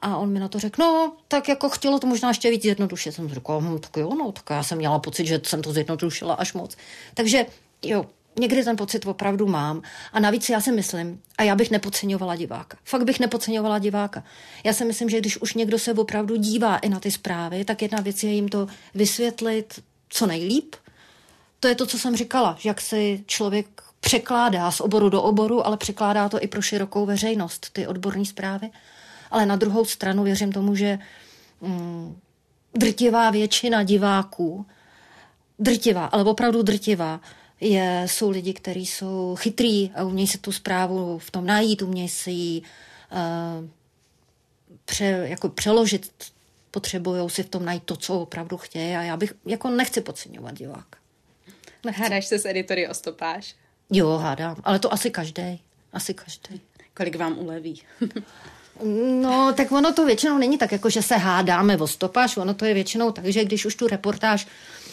A on mi na to řekl, no, tak jako chtělo to možná ještě víc zjednodušit. Jsem říkala, hm, tak jo, no, tak já jsem měla pocit, že jsem to zjednodušila až moc. Takže jo, někdy ten pocit opravdu mám. A navíc já si myslím, a já bych nepodceňovala diváka. Fakt bych nepodceňovala diváka. Já si myslím, že když už někdo se opravdu dívá i na ty zprávy, tak jedna věc je jim to vysvětlit co nejlíp. To je to, co jsem říkala, že jak si člověk překládá z oboru do oboru, ale překládá to i pro širokou veřejnost, ty odborné zprávy. Ale na druhou stranu věřím tomu, že mm, drtivá většina diváků, drtivá, ale opravdu drtivá, je, jsou lidi, kteří jsou chytrý a umějí se tu zprávu v tom najít, umějí si ji uh, pře, jako přeložit, potřebují si v tom najít to, co opravdu chtějí a já bych jako nechci podceňovat diváka. Hádáš se s editory o stopáž? Jo, hádám, ale to asi každý. Asi každý. Kolik vám uleví? No, tak ono to většinou není tak, jako že se hádáme o stopáž, ono to je většinou tak, že když už tu reportáž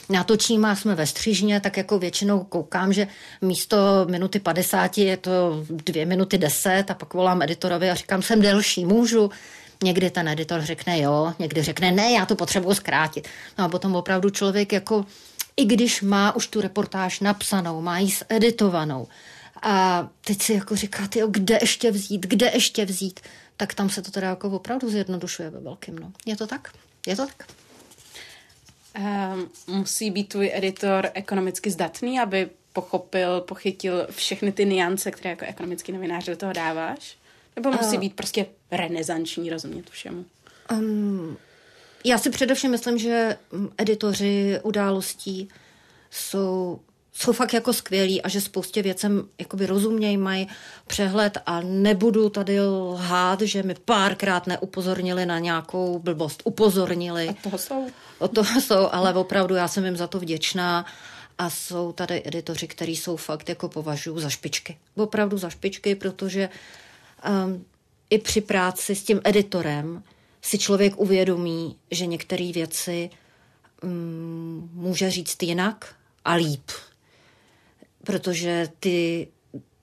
natočím a jsme ve střižně, tak jako většinou koukám, že místo minuty 50 je to dvě minuty 10 a pak volám editorovi a říkám, jsem delší, můžu. Někdy ten editor řekne jo, někdy řekne ne, já to potřebuji zkrátit. No a potom opravdu člověk jako, i když má už tu reportáž napsanou, má ji editovanou, a teď si jako říká, jo, kde ještě vzít, kde ještě vzít, tak tam se to teda jako opravdu zjednodušuje ve velkým. No. Je to tak? Je to tak? Um, musí být tvůj editor ekonomicky zdatný, aby pochopil, pochytil všechny ty niance, které jako ekonomický novinář do toho dáváš? Nebo musí uh, být prostě renesanční, rozumět všemu? Um, já si především myslím, že editoři událostí jsou jsou fakt jako skvělí a že spoustě věcem jakoby rozumějí, mají přehled a nebudu tady lhát, že mi párkrát neupozornili na nějakou blbost. Upozornili. A toho jsou. O toho jsou, ale opravdu já jsem jim za to vděčná. A jsou tady editoři, kteří jsou fakt jako považuji za špičky. Opravdu za špičky, protože um, i při práci s tím editorem si člověk uvědomí, že některé věci um, může říct jinak a líp protože ty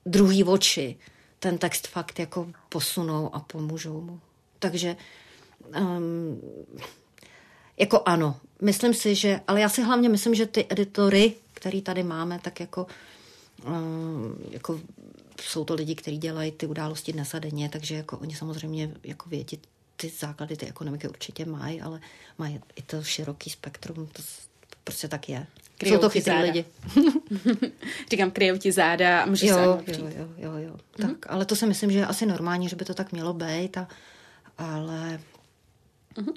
druhý oči ten text fakt jako posunou a pomůžou mu. Takže um, jako ano, myslím si, že, ale já si hlavně myslím, že ty editory, který tady máme, tak jako, um, jako jsou to lidi, kteří dělají ty události dnes a denně, takže jako oni samozřejmě jako vědí, ty základy ty ekonomiky určitě mají, ale mají i to široký spektrum, to prostě tak je. Kryjou Jsou to chytrý lidi. Říkám, kryjou ti záda a můžeš jo, se jo, jo, jo, jo. Mm-hmm. Tak, ale to si myslím, že je asi normální, že by to tak mělo být, a, ale... Mm-hmm.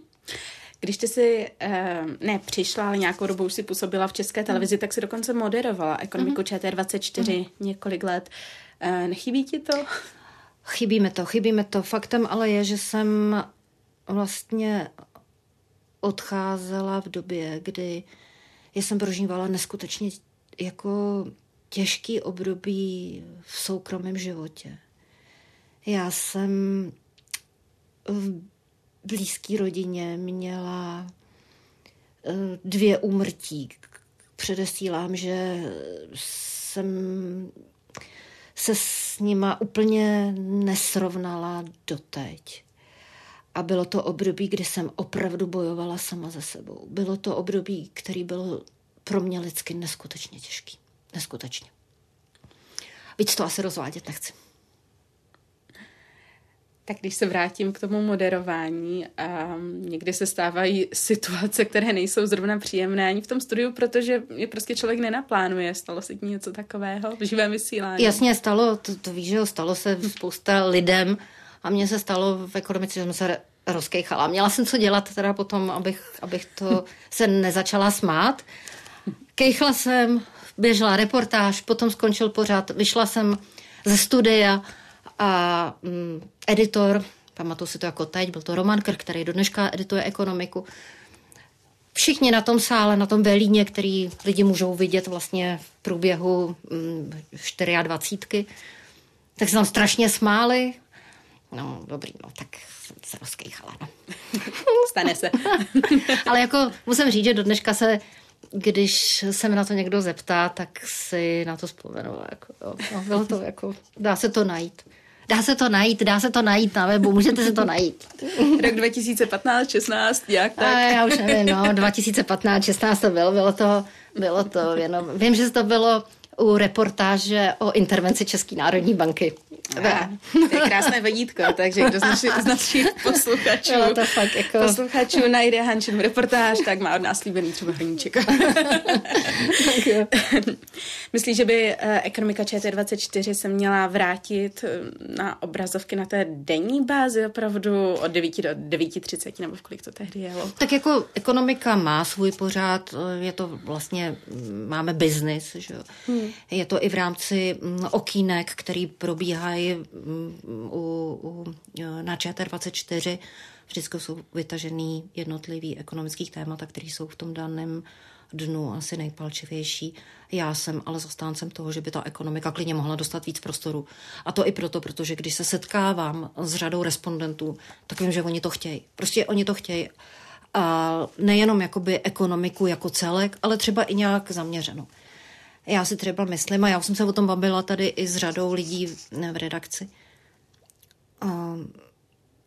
Když ty si uh, ne přišla, ale nějakou dobu už si působila v české mhm. televizi, mm. tak si dokonce moderovala ekonomiku mm. ČT24 mm. několik let. Uh, nechybí ti to? Chybí mi to, chybí mi to. Faktem ale je, že jsem vlastně odcházela v době, kdy já jsem prožívala neskutečně jako těžký období v soukromém životě. Já jsem v blízké rodině měla eh, dvě úmrtí. Předesílám, že jsem se s nima úplně nesrovnala doteď. A bylo to období, kdy jsem opravdu bojovala sama ze sebou. Bylo to období, který byl pro mě lidsky neskutečně těžký. Neskutečně. Víc to asi rozvádět nechci. Tak když se vrátím k tomu moderování, a někdy se stávají situace, které nejsou zrovna příjemné ani v tom studiu, protože je prostě člověk nenaplánuje. Stalo se ti něco takového v živém vysílání? Jasně, stalo, to, to víš, že stalo se spousta lidem a mně se stalo v ekonomice, že jsem se rozkejchala. Měla jsem co dělat teda potom, abych, abych to se nezačala smát. Kejchla jsem, běžela reportáž, potom skončil pořád, vyšla jsem ze studia a mm, editor, pamatuju si to jako teď, byl to Roman Krk, který do dneška edituje ekonomiku. Všichni na tom sále, na tom velíně, který lidi můžou vidět vlastně v průběhu mm, 24. Tak se tam strašně smáli. No, dobrý, no, tak jsem se rozkejchala, no. Stane se. Ale jako musím říct, že do dneška se když se mi na to někdo zeptá, tak si na to vzpomenu. Jako, jo, no, bylo to jako, dá se to najít. Dá se to najít, dá se to najít na webu, můžete se to najít. Rok 2015, 16, jak tak? A já už nevím, no, 2015, 16 to bylo, bylo to, bylo to jenom, vím, že to bylo u reportáže o intervenci České národní banky. A, to je krásné vodítko, takže kdo z našich, z našich posluchačů, no, to fakt jako... posluchačů najde Hančin reportáž, tak má od nás slíbený třeba hrníček. Myslíš, že by eh, ekonomika ČT24 se měla vrátit eh, na obrazovky na té denní bázi opravdu od 9 do 9.30 nebo v kolik to tehdy jelo? Tak jako ekonomika má svůj pořád, eh, je to vlastně, mm, máme biznis, že? Hmm. je to i v rámci mm, okýnek, který probíhají mm, u, u, na ČT24, vždycky jsou vytažený jednotlivý ekonomických témata, které jsou v tom daném dnu asi nejpalčivější. Já jsem ale zastáncem toho, že by ta ekonomika klidně mohla dostat víc prostoru. A to i proto, protože když se setkávám s řadou respondentů, tak vím, že oni to chtějí. Prostě oni to chtějí. A nejenom jakoby ekonomiku jako celek, ale třeba i nějak zaměřenou. Já si třeba myslím, a já jsem se o tom bavila tady i s řadou lidí v redakci,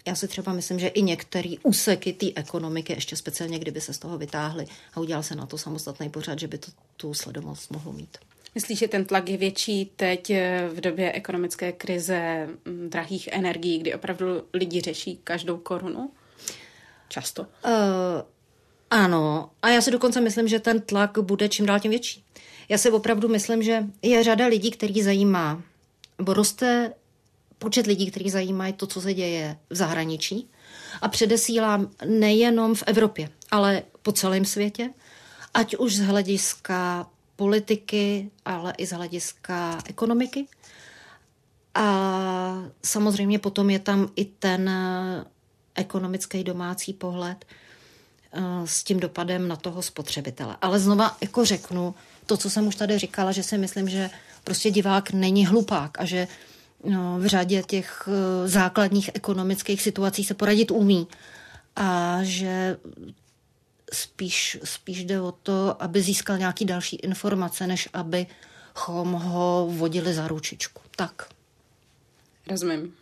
já si třeba myslím, že i některé úseky té ekonomiky, ještě speciálně kdyby se z toho vytáhly a udělal se na to samostatný pořad, že by to tu sledovanost mohlo mít. Myslíš, že ten tlak je větší teď eh, v době ekonomické krize, mm, drahých energií, kdy opravdu lidi řeší každou korunu? Často. Uh, ano, a já si dokonce myslím, že ten tlak bude čím dál tím větší. Já si opravdu myslím, že je řada lidí, který zajímá, nebo roste počet lidí, kteří zajímají to, co se děje v zahraničí. A předesílám nejenom v Evropě, ale po celém světě, ať už z hlediska politiky, ale i z hlediska ekonomiky. A samozřejmě potom je tam i ten ekonomický domácí pohled eh, s tím dopadem na toho spotřebitele. Ale znova jako řeknu to, co jsem už tady říkala, že si myslím, že prostě divák není hlupák a že no, v řadě těch eh, základních ekonomických situací se poradit umí. A že spíš, spíš jde o to, aby získal nějaký další informace, než abychom ho vodili za ručičku. Tak. Rozumím.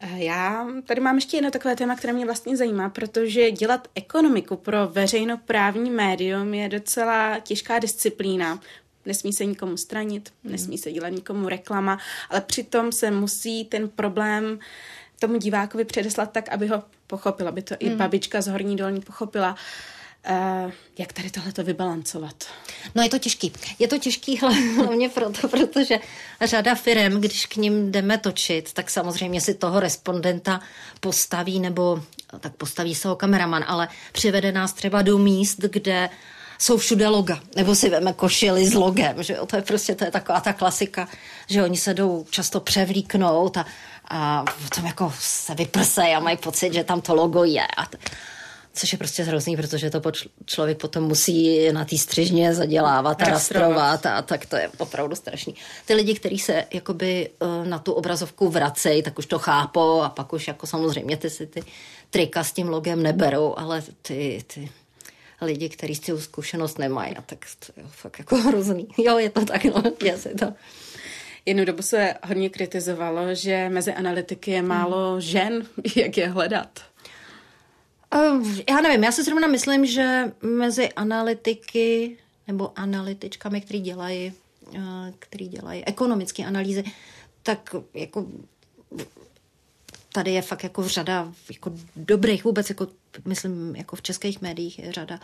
Eh, já tady mám ještě jedno takové téma, které mě vlastně zajímá, protože dělat ekonomiku pro veřejnoprávní médium je docela těžká disciplína, nesmí se nikomu stranit, hmm. nesmí se dělat nikomu reklama, ale přitom se musí ten problém tomu divákovi předeslat tak, aby ho pochopila, aby to hmm. i babička z Horní dolní pochopila. Uh, jak tady tohle to vybalancovat? No je to těžký. Je to těžký hlavně proto, protože řada firm, když k ním jdeme točit, tak samozřejmě si toho respondenta postaví, nebo tak postaví se ho kameraman, ale přivede nás třeba do míst, kde jsou všude loga, nebo si veme košily s logem, že jo, to je prostě, to je taková ta klasika, že oni se jdou často převlíknout a, a potom jako se vyprsejí a mají pocit, že tam to logo je. A t- což je prostě hrozný, protože to člověk potom musí na té střižně zadělávat a rastrovat a tak to je opravdu strašný. Ty lidi, kteří se jakoby eh, na tu obrazovku vracejí, tak už to chápou a pak už jako samozřejmě ty si ty trika s tím logem neberou, ale ty, ty lidi, kteří s tím zkušenost nemají. A tak to je fakt jako hrozný. Jo, je to tak, no, je si to. Jednu dobu se hodně kritizovalo, že mezi analytiky je málo žen. Jak je hledat? Uh, já nevím, já si zrovna myslím, že mezi analytiky nebo analytičkami, kteří dělají který dělají ekonomické analýzy, tak jako tady je fakt jako řada jako dobrých vůbec, jako myslím, jako v českých médiích je řada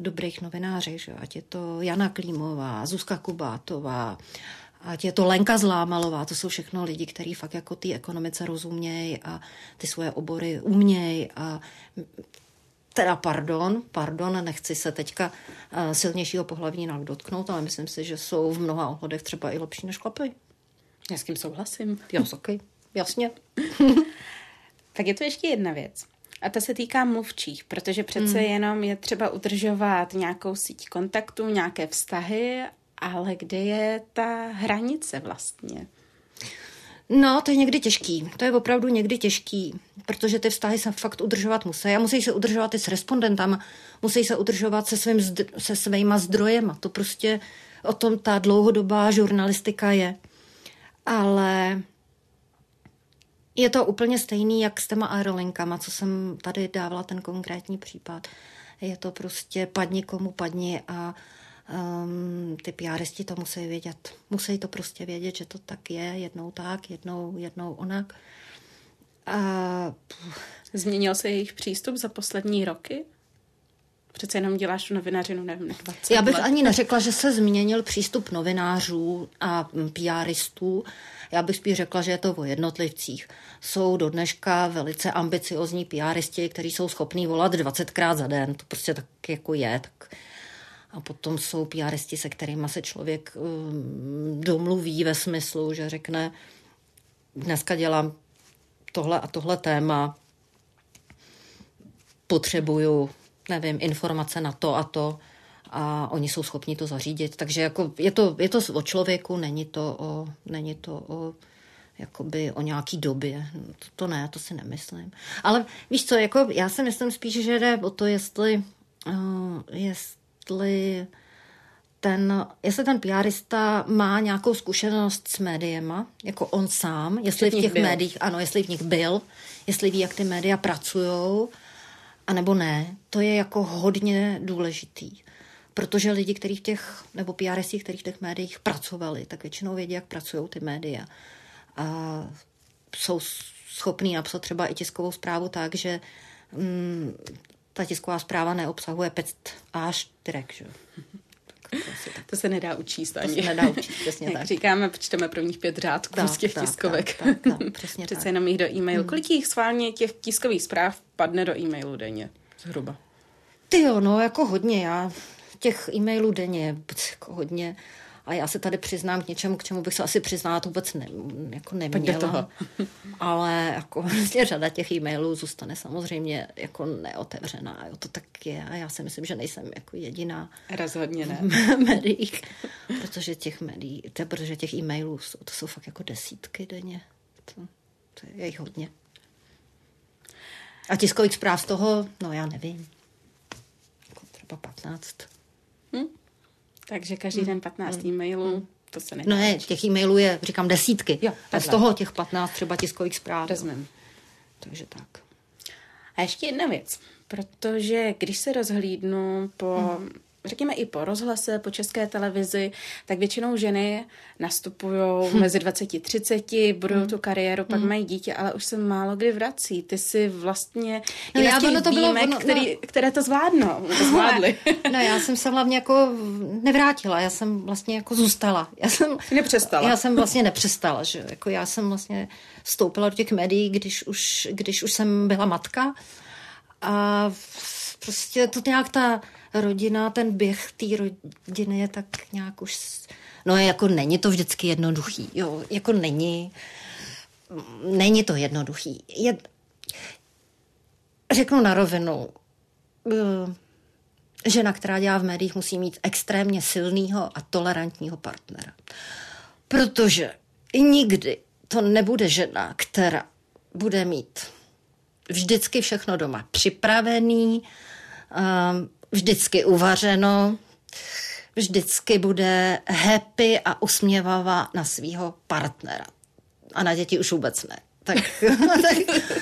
dobrých novinářů, že? ať je to Jana Klímová, Zuzka Kubátová, ať je to Lenka Zlámalová, to jsou všechno lidi, kteří fakt jako ty ekonomice rozumějí a ty svoje obory umějí a teda pardon, pardon, nechci se teďka eh, silnějšího pohlavní dotknout, ale myslím si, že jsou v mnoha ohledech třeba i lepší než chlapy. Já s tím souhlasím. Já taky, jasně. tak je to ještě jedna věc. A to se týká mluvčích, protože přece mm. jenom je třeba udržovat nějakou síť kontaktů, nějaké vztahy, ale kde je ta hranice vlastně? No, to je někdy těžký. To je opravdu někdy těžký, protože ty vztahy se fakt udržovat musí. A musí se udržovat i s respondentama, musí se udržovat se, svým, se svýma zdrojema. To prostě o tom ta dlouhodobá žurnalistika je. Ale je to úplně stejný, jak s těma aerolinkama, co jsem tady dávala ten konkrétní případ. Je to prostě padni komu padni a um, ty PRisti to musí vědět. Musí to prostě vědět, že to tak je, jednou tak, jednou, jednou onak. A... Změnil se jejich přístup za poslední roky? Přece jenom děláš tu novinařinu, nevím, 20 Já bych let. ani neřekla, že se změnil přístup novinářů a PRistů. Já bych spíš řekla, že je to o jednotlivcích. Jsou do dneška velice ambiciozní PRisti, kteří jsou schopní volat 20krát za den. To prostě tak jako je. Tak a potom jsou PRisti, se kterými se člověk um, domluví ve smyslu, že řekne, dneska dělám tohle a tohle téma, potřebuju, nevím, informace na to a to a oni jsou schopni to zařídit. Takže jako je, to, je to o člověku, není to o, není to o jakoby o nějaký době. To, to ne, to si nemyslím. Ale víš co, jako já si myslím spíš, že jde o to, jestli, uh, jest, jestli ten, jestli ten PRista má nějakou zkušenost s médiema, jako on sám, jestli v těch byl. médiích, ano, jestli v nich byl, jestli ví, jak ty média pracují, anebo ne, to je jako hodně důležitý. Protože lidi, kteří v těch, nebo PRisti, kteří v těch médiích pracovali, tak většinou vědí, jak pracují ty média. A jsou schopní napsat třeba i tiskovou zprávu tak, že mm, ta tisková zpráva neobsahuje pět a čtyřek, že? To, to se nedá učíst ani. To se nedá učíst, přesně tak. Říkáme, čteme prvních pět řádků tak, z těch tak, tiskovek. Tak, tak, tak, přesně Přece tak. jenom jich do e-mailu. Hmm. Kolik jich schválně těch tiskových zpráv padne do e-mailu denně? Zhruba. Ty jo, no jako hodně. Já těch e-mailů denně jako hodně. A já se tady přiznám k něčemu, k čemu bych se asi přiznala vůbec ne, jako neměla. toho. Ale jako vlastně řada těch e-mailů zůstane samozřejmě jako neotevřená. Jo, to tak je. A já si myslím, že nejsem jako jediná. Rozhodně ne. V médiích. Protože těch médií, to, protože těch e-mailů jsou, to jsou fakt jako desítky denně. To, to je jich hodně. A tiskových zpráv z toho, no já nevím. Jako třeba 15. Hm? Takže každý hmm. den 15 hmm. e-mailů, hmm. to se nedá. No ne, těch e-mailů je, říkám, desítky. Jo, a z toho těch 15 třeba tiskových zpráv. Rozumím. Takže tak. A ještě jedna věc, protože když se rozhlídnu po hmm řekněme i po rozhlase, po české televizi, tak většinou ženy nastupují hm. mezi 20 30, budou hm. tu kariéru, pak hm. mají dítě, ale už se málo kdy vrací. Ty si vlastně no, já těch to bylo, no, který, no, které to zvládnou, to zvládly. no já jsem se hlavně jako nevrátila, já jsem vlastně jako zůstala. Já jsem, nepřestala. Já jsem vlastně nepřestala, že jako já jsem vlastně vstoupila do těch médií, když už, když už jsem byla matka a prostě to nějak ta rodina, ten běh té rodiny je tak nějak už... No jako není to vždycky jednoduchý, jo, jako není. Není to jednoduchý. Je, řeknu na rovinu, eh, žena, která dělá v médiích, musí mít extrémně silného a tolerantního partnera. Protože nikdy to nebude žena, která bude mít vždycky všechno doma připravený, um, vždycky uvařeno, vždycky bude happy a usměvavá na svého partnera. A na děti už vůbec ne. Tak, tak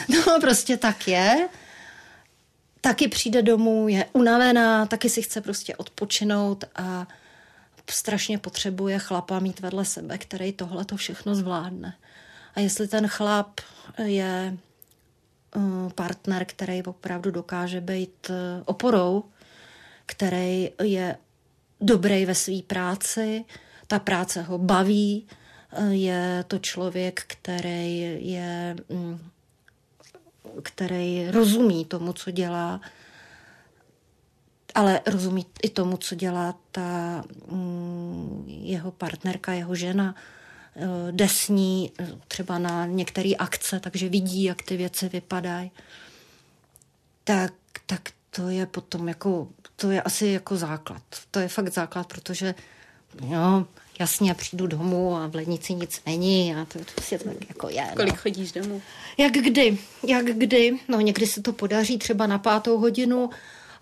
no prostě tak je. Taky přijde domů, je unavená, taky si chce prostě odpočinout a strašně potřebuje chlapa mít vedle sebe, který tohle to všechno zvládne. A jestli ten chlap je uh, partner, který opravdu dokáže být uh, oporou, který je dobrý ve své práci, ta práce ho baví, je to člověk, který je mm, který rozumí tomu, co dělá, ale rozumí i tomu, co dělá ta mm, jeho partnerka, jeho žena, eh, desní třeba na některé akce, takže vidí, jak ty věci vypadají. Tak, tak to je potom jako, to je asi jako základ. To je fakt základ, protože jo, jasně, přijdu domů a v lednici nic není a to, to prostě tak jako je. No. Kolik chodíš domů? Jak kdy, jak kdy. No někdy se to podaří třeba na pátou hodinu,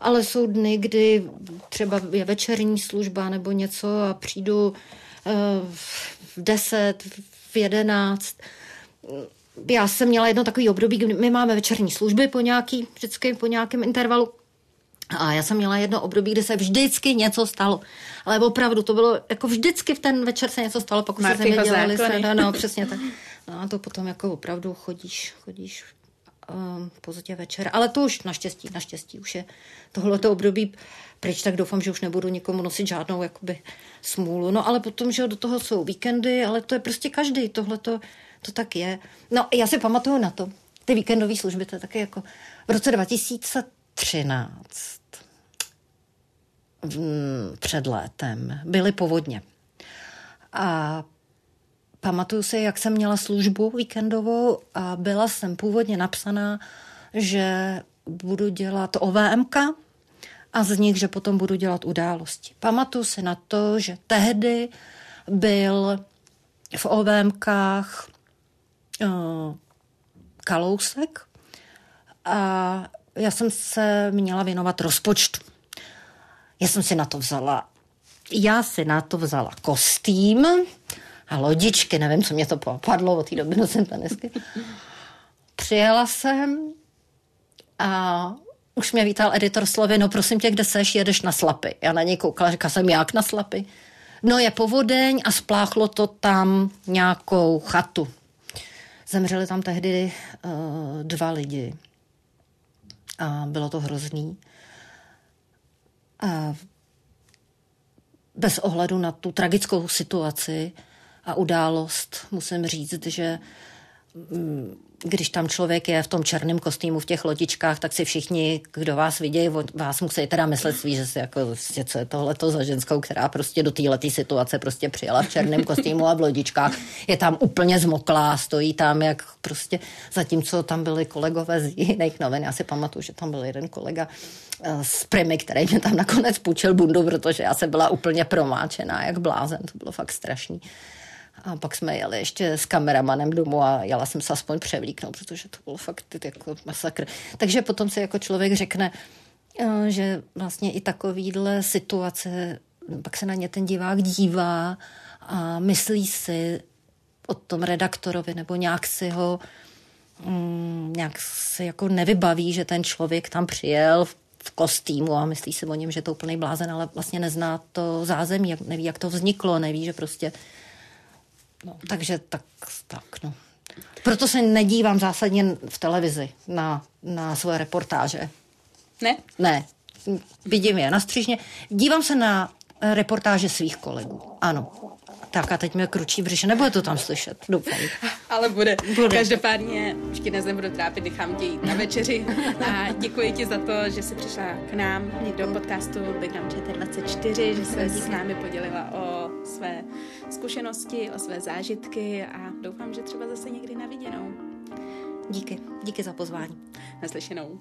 ale jsou dny, kdy třeba je večerní služba nebo něco a přijdu uh, v deset, v jedenáct. Já jsem měla jedno takový období, kdy my máme večerní služby po nějaký, vždycky po nějakém intervalu. A já jsem měla jedno období, kdy se vždycky něco stalo. Ale opravdu to bylo, jako vždycky v ten večer se něco stalo, pokud se země se, no, no, přesně tak. No a to potom jako opravdu chodíš, chodíš um, pozdě večer. Ale to už naštěstí, naštěstí už je tohleto období pryč, tak doufám, že už nebudu nikomu nosit žádnou jakoby smůlu. No ale potom, že do toho jsou víkendy, ale to je prostě každý, tohle to tak je. No já si pamatuju na to, ty víkendové služby, to je taky jako v roce 2013 před létem byly povodně. A pamatuju si, jak jsem měla službu víkendovou a byla jsem původně napsaná, že budu dělat OVMK a z nich, že potom budu dělat události. Pamatuju si na to, že tehdy byl v OVMkách uh, kalousek a já jsem se měla věnovat rozpočtu. Já jsem si na to vzala, já si na to vzala kostým a lodičky, nevím, co mě to popadlo, od té doby nosím tenisky. Přijela jsem a už mě vítal editor slovy, no prosím tě, kde seš, jedeš na slapy. Já na něj koukala, říkala jsem, jak na slapy? No je povodeň a spláchlo to tam nějakou chatu. Zemřeli tam tehdy uh, dva lidi. A bylo to hrozný. Bez ohledu na tu tragickou situaci a událost musím říct, že když tam člověk je v tom černém kostýmu v těch lodičkách, tak si všichni, kdo vás vidějí, vás musí teda myslet svý, že si jako, prostě, co je tohleto za ženskou, která prostě do této situace prostě přijela v černém kostýmu a v lodičkách. Je tam úplně zmoklá, stojí tam jak prostě, zatímco tam byli kolegové z jiných novin. Já si pamatuju, že tam byl jeden kolega eh, z Primy, který mě tam nakonec půjčil bundu, protože já jsem byla úplně promáčená, jak blázen. To bylo fakt strašný. A pak jsme jeli ještě s kameramanem domů a jela jsem se aspoň převlíknout, protože to bylo fakt jako masakr. Takže potom si jako člověk řekne, eh, že vlastně i takovýhle situace, pak se na ně ten divák dívá a myslí si o tom redaktorovi nebo nějak si ho mm, nějak si jako nevybaví, že ten člověk tam přijel v kostýmu a myslí si o něm, že je to úplný blázen, ale vlastně nezná to zázemí, neví, jak to vzniklo, neví, že prostě No, takže tak, tak, no. Proto se nedívám zásadně v televizi na, na svoje reportáže. Ne? Ne. Vidím je na střížně. Dívám se na reportáže svých kolegů. Ano. Tak a teď mě kručí v břiše. Nebude to tam slyšet, doufám. Ale bude. bude. Každopádně už ti dnes nebudu trápit, nechám tě jít na večeři. A děkuji ti za to, že jsi přišla k nám do podcastu Background ČT24, že se s námi podělila o své zkušenosti, o své zážitky a doufám, že třeba zase někdy na viděnou. Díky. Díky za pozvání. Naslyšenou.